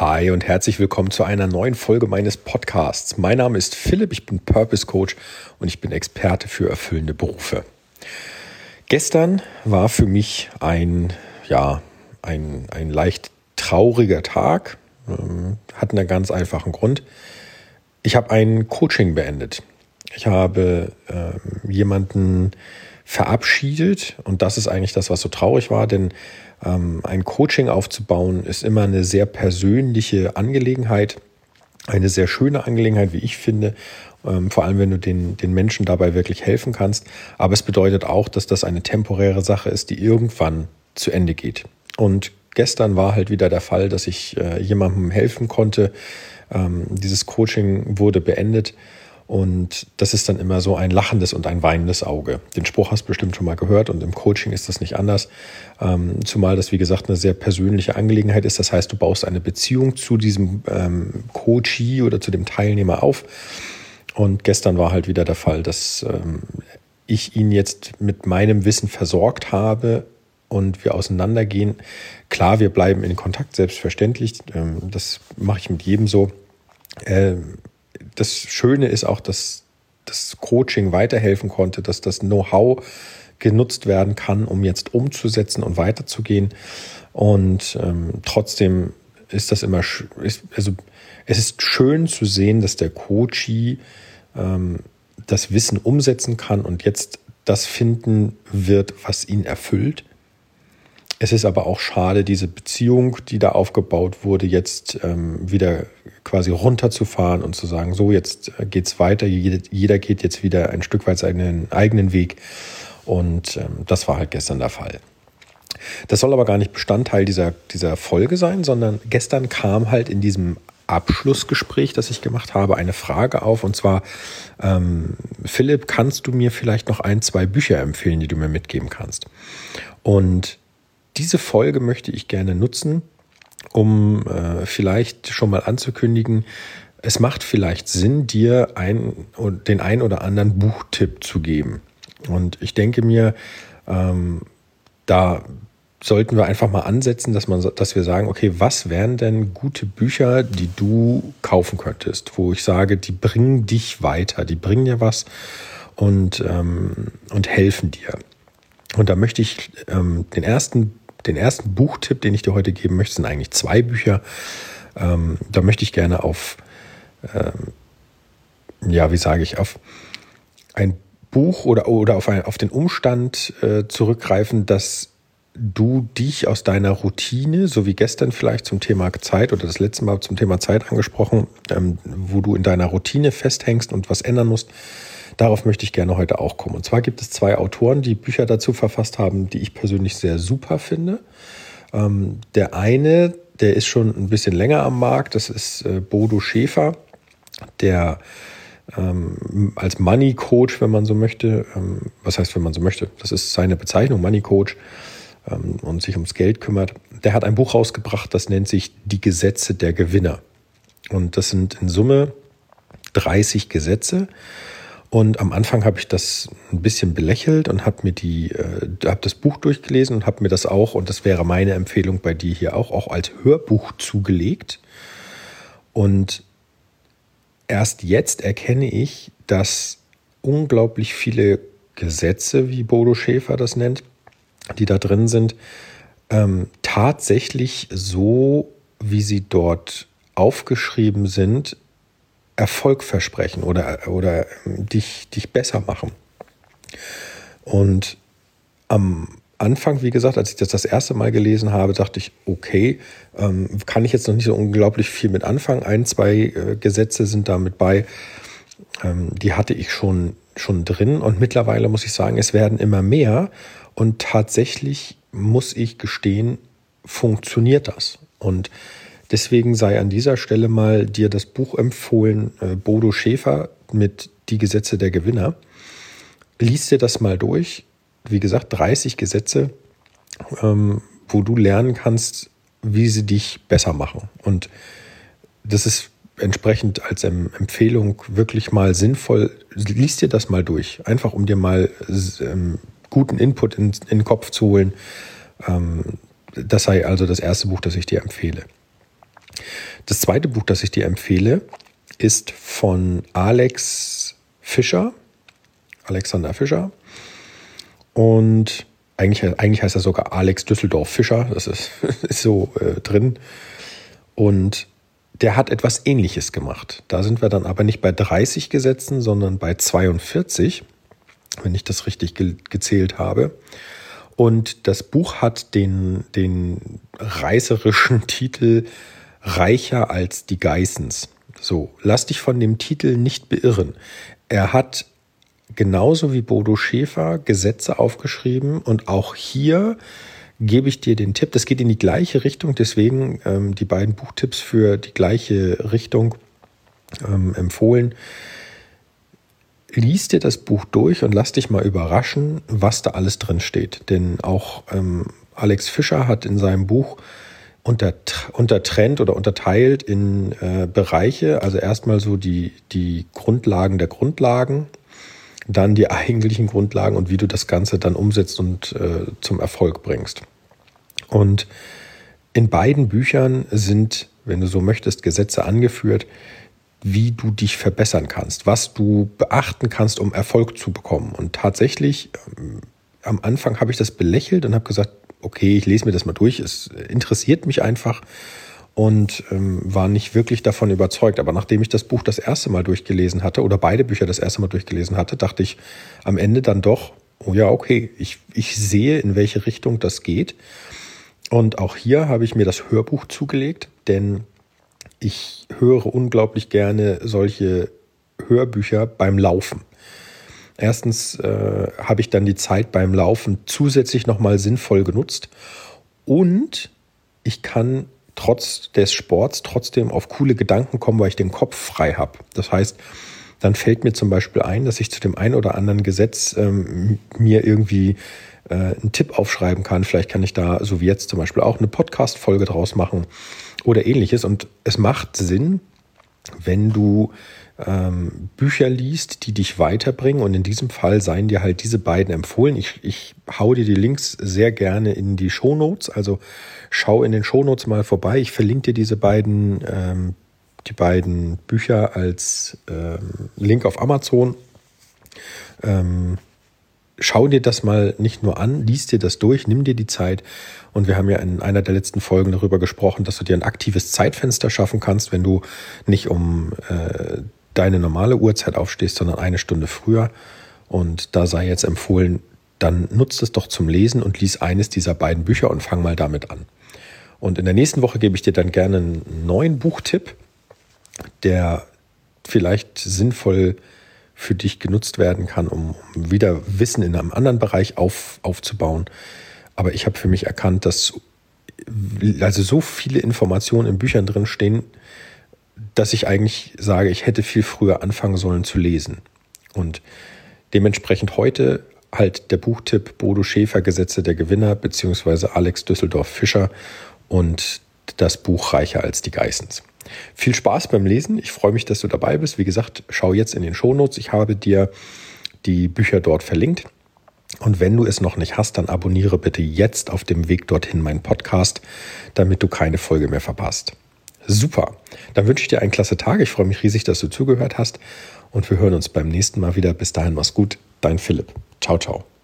Hi und herzlich willkommen zu einer neuen Folge meines Podcasts. Mein Name ist Philipp, ich bin Purpose Coach und ich bin Experte für erfüllende Berufe. Gestern war für mich ein, ja, ein, ein leicht trauriger Tag, ähm, hat einen ganz einfachen Grund. Ich habe ein Coaching beendet. Ich habe äh, jemanden verabschiedet und das ist eigentlich das, was so traurig war, denn ähm, ein Coaching aufzubauen ist immer eine sehr persönliche Angelegenheit, eine sehr schöne Angelegenheit, wie ich finde, ähm, vor allem wenn du den, den Menschen dabei wirklich helfen kannst. Aber es bedeutet auch, dass das eine temporäre Sache ist, die irgendwann zu Ende geht. Und gestern war halt wieder der Fall, dass ich äh, jemandem helfen konnte. Ähm, dieses Coaching wurde beendet und das ist dann immer so ein lachendes und ein weinendes Auge. Den Spruch hast du bestimmt schon mal gehört und im Coaching ist das nicht anders. Ähm, zumal das, wie gesagt, eine sehr persönliche Angelegenheit ist. Das heißt, du baust eine Beziehung zu diesem ähm, Coachee oder zu dem Teilnehmer auf. Und gestern war halt wieder der Fall, dass ähm, ich ihn jetzt mit meinem Wissen versorgt habe und wir auseinandergehen. Klar, wir bleiben in Kontakt, selbstverständlich. Ähm, das mache ich mit jedem so. Das Schöne ist auch, dass das Coaching weiterhelfen konnte, dass das Know-how genutzt werden kann, um jetzt umzusetzen und weiterzugehen. Und ähm, trotzdem ist das immer, ist, also es ist schön zu sehen, dass der Coachie ähm, das Wissen umsetzen kann und jetzt das finden wird, was ihn erfüllt. Es ist aber auch schade, diese Beziehung, die da aufgebaut wurde, jetzt ähm, wieder quasi runterzufahren und zu sagen, so jetzt äh, geht's weiter, jeder, geht jetzt wieder ein Stück weit seinen eigenen Weg. Und ähm, das war halt gestern der Fall. Das soll aber gar nicht Bestandteil dieser, dieser Folge sein, sondern gestern kam halt in diesem Abschlussgespräch, das ich gemacht habe, eine Frage auf. Und zwar, ähm, Philipp, kannst du mir vielleicht noch ein, zwei Bücher empfehlen, die du mir mitgeben kannst? Und diese Folge möchte ich gerne nutzen, um äh, vielleicht schon mal anzukündigen, es macht vielleicht Sinn, dir ein, den ein oder anderen Buchtipp zu geben. Und ich denke mir, ähm, da sollten wir einfach mal ansetzen, dass, man, dass wir sagen, okay, was wären denn gute Bücher, die du kaufen könntest, wo ich sage, die bringen dich weiter, die bringen dir was und, ähm, und helfen dir. Und da möchte ich ähm, den ersten den ersten Buchtipp, den ich dir heute geben möchte, sind eigentlich zwei Bücher. Ähm, da möchte ich gerne auf, ähm, ja, wie sage ich, auf ein Buch oder, oder auf, ein, auf den Umstand äh, zurückgreifen, dass du dich aus deiner Routine, so wie gestern vielleicht zum Thema Zeit oder das letzte Mal zum Thema Zeit angesprochen, ähm, wo du in deiner Routine festhängst und was ändern musst, Darauf möchte ich gerne heute auch kommen. Und zwar gibt es zwei Autoren, die Bücher dazu verfasst haben, die ich persönlich sehr super finde. Ähm, der eine, der ist schon ein bisschen länger am Markt, das ist äh, Bodo Schäfer, der ähm, als Money Coach, wenn man so möchte, ähm, was heißt, wenn man so möchte, das ist seine Bezeichnung, Money Coach, ähm, und sich ums Geld kümmert. Der hat ein Buch rausgebracht, das nennt sich Die Gesetze der Gewinner. Und das sind in Summe 30 Gesetze. Und am Anfang habe ich das ein bisschen belächelt und habe mir die, äh, habe das Buch durchgelesen und habe mir das auch, und das wäre meine Empfehlung bei dir hier auch, auch als Hörbuch zugelegt. Und erst jetzt erkenne ich, dass unglaublich viele Gesetze, wie Bodo Schäfer das nennt, die da drin sind, ähm, tatsächlich so, wie sie dort aufgeschrieben sind, Erfolg versprechen oder, oder dich, dich besser machen. Und am Anfang, wie gesagt, als ich das das erste Mal gelesen habe, dachte ich, okay, ähm, kann ich jetzt noch nicht so unglaublich viel mit anfangen. Ein, zwei äh, Gesetze sind da mit bei, ähm, die hatte ich schon, schon drin. Und mittlerweile muss ich sagen, es werden immer mehr. Und tatsächlich muss ich gestehen, funktioniert das. Und Deswegen sei an dieser Stelle mal dir das Buch empfohlen, äh, Bodo Schäfer mit Die Gesetze der Gewinner. Lies dir das mal durch. Wie gesagt, 30 Gesetze, ähm, wo du lernen kannst, wie sie dich besser machen. Und das ist entsprechend als Empfehlung wirklich mal sinnvoll. Lies dir das mal durch. Einfach um dir mal ähm, guten Input in, in, den Kopf zu holen. Ähm, das sei also das erste Buch, das ich dir empfehle. Das zweite Buch, das ich dir empfehle, ist von Alex Fischer, Alexander Fischer. Und eigentlich, eigentlich heißt er sogar Alex Düsseldorf Fischer, das ist, ist so äh, drin. Und der hat etwas Ähnliches gemacht. Da sind wir dann aber nicht bei 30 Gesetzen, sondern bei 42, wenn ich das richtig ge gezählt habe. Und das Buch hat den, den reißerischen Titel Reicher als die Geissens. So, lass dich von dem Titel nicht beirren. Er hat genauso wie Bodo Schäfer Gesetze aufgeschrieben und auch hier gebe ich dir den Tipp, das geht in die gleiche Richtung, deswegen ähm, die beiden Buchtipps für die gleiche Richtung ähm, empfohlen. Lies dir das Buch durch und lass dich mal überraschen, was da alles drin steht. Denn auch ähm, Alex Fischer hat in seinem Buch unter, untertrennt oder unterteilt in äh, Bereiche, also erstmal so die, die Grundlagen der Grundlagen, dann die eigentlichen Grundlagen und wie du das Ganze dann umsetzt und äh, zum Erfolg bringst. Und in beiden Büchern sind, wenn du so möchtest, Gesetze angeführt, wie du dich verbessern kannst, was du beachten kannst, um Erfolg zu bekommen. Und tatsächlich, ähm, am Anfang habe ich das belächelt und habe gesagt, okay, ich lese mir das mal durch, es interessiert mich einfach und ähm, war nicht wirklich davon überzeugt. Aber nachdem ich das Buch das erste Mal durchgelesen hatte oder beide Bücher das erste Mal durchgelesen hatte, dachte ich am Ende dann doch, oh ja, okay, ich, ich sehe, in welche Richtung das geht. Und auch hier habe ich mir das Hörbuch zugelegt, denn ich höre unglaublich gerne solche Hörbücher beim Laufen. Erstens äh, habe ich dann die Zeit beim Laufen zusätzlich nochmal sinnvoll genutzt und ich kann trotz des Sports trotzdem auf coole Gedanken kommen, weil ich den Kopf frei habe. Das heißt, dann fällt mir zum Beispiel ein, dass ich zu dem einen oder anderen Gesetz ähm, mir irgendwie äh, einen Tipp aufschreiben kann. Vielleicht kann ich da, so wie jetzt zum Beispiel, auch eine Podcast-Folge draus machen oder ähnliches. Und es macht Sinn, wenn du ähm, Bücher liest, die dich weiterbringen. Und in diesem Fall seien dir halt diese beiden empfohlen. Ich, ich hau dir die Links sehr gerne in die Shownotes. Also schau in den Shownotes mal vorbei. Ich verlinke dir diese beiden, ähm, die beiden Bücher als ähm, Link auf Amazon. Ähm, schau dir das mal nicht nur an, lies dir das durch, nimm dir die Zeit. Und wir haben ja in einer der letzten Folgen darüber gesprochen, dass du dir ein aktives Zeitfenster schaffen kannst, wenn du nicht um äh, deine normale Uhrzeit aufstehst, sondern eine Stunde früher. Und da sei jetzt empfohlen, dann nutzt es doch zum Lesen und lies eines dieser beiden Bücher und fang mal damit an. Und in der nächsten Woche gebe ich dir dann gerne einen neuen Buchtipp, der vielleicht sinnvoll für dich genutzt werden kann, um, wieder Wissen in einem anderen Bereich auf, aufzubauen. Aber ich habe für mich erkannt, dass also so viele Informationen in Büchern drin stehen, dass ich eigentlich sage, ich hätte viel früher anfangen sollen zu lesen. Und dementsprechend heute halt der Buchtipp Bodo Schäfer Gesetze der Gewinner beziehungsweise Alex Düsseldorf Fischer und das Buch Reicher als die Geissens. Viel Spaß beim Lesen. Ich freue mich, dass du dabei bist. Wie gesagt, schau jetzt in den Shownotes. Ich habe dir die Bücher dort verlinkt. Und wenn du es noch nicht hast, dann abonniere bitte jetzt auf dem Weg dorthin meinen Podcast, damit du keine Folge mehr verpasst. Super. Dann wünsche ich dir einen klasse Tag. Ich freue mich riesig, dass du zugehört hast. Und wir hören uns beim nächsten Mal wieder. Bis dahin, mach's gut. Dein Philipp. Ciao, ciao.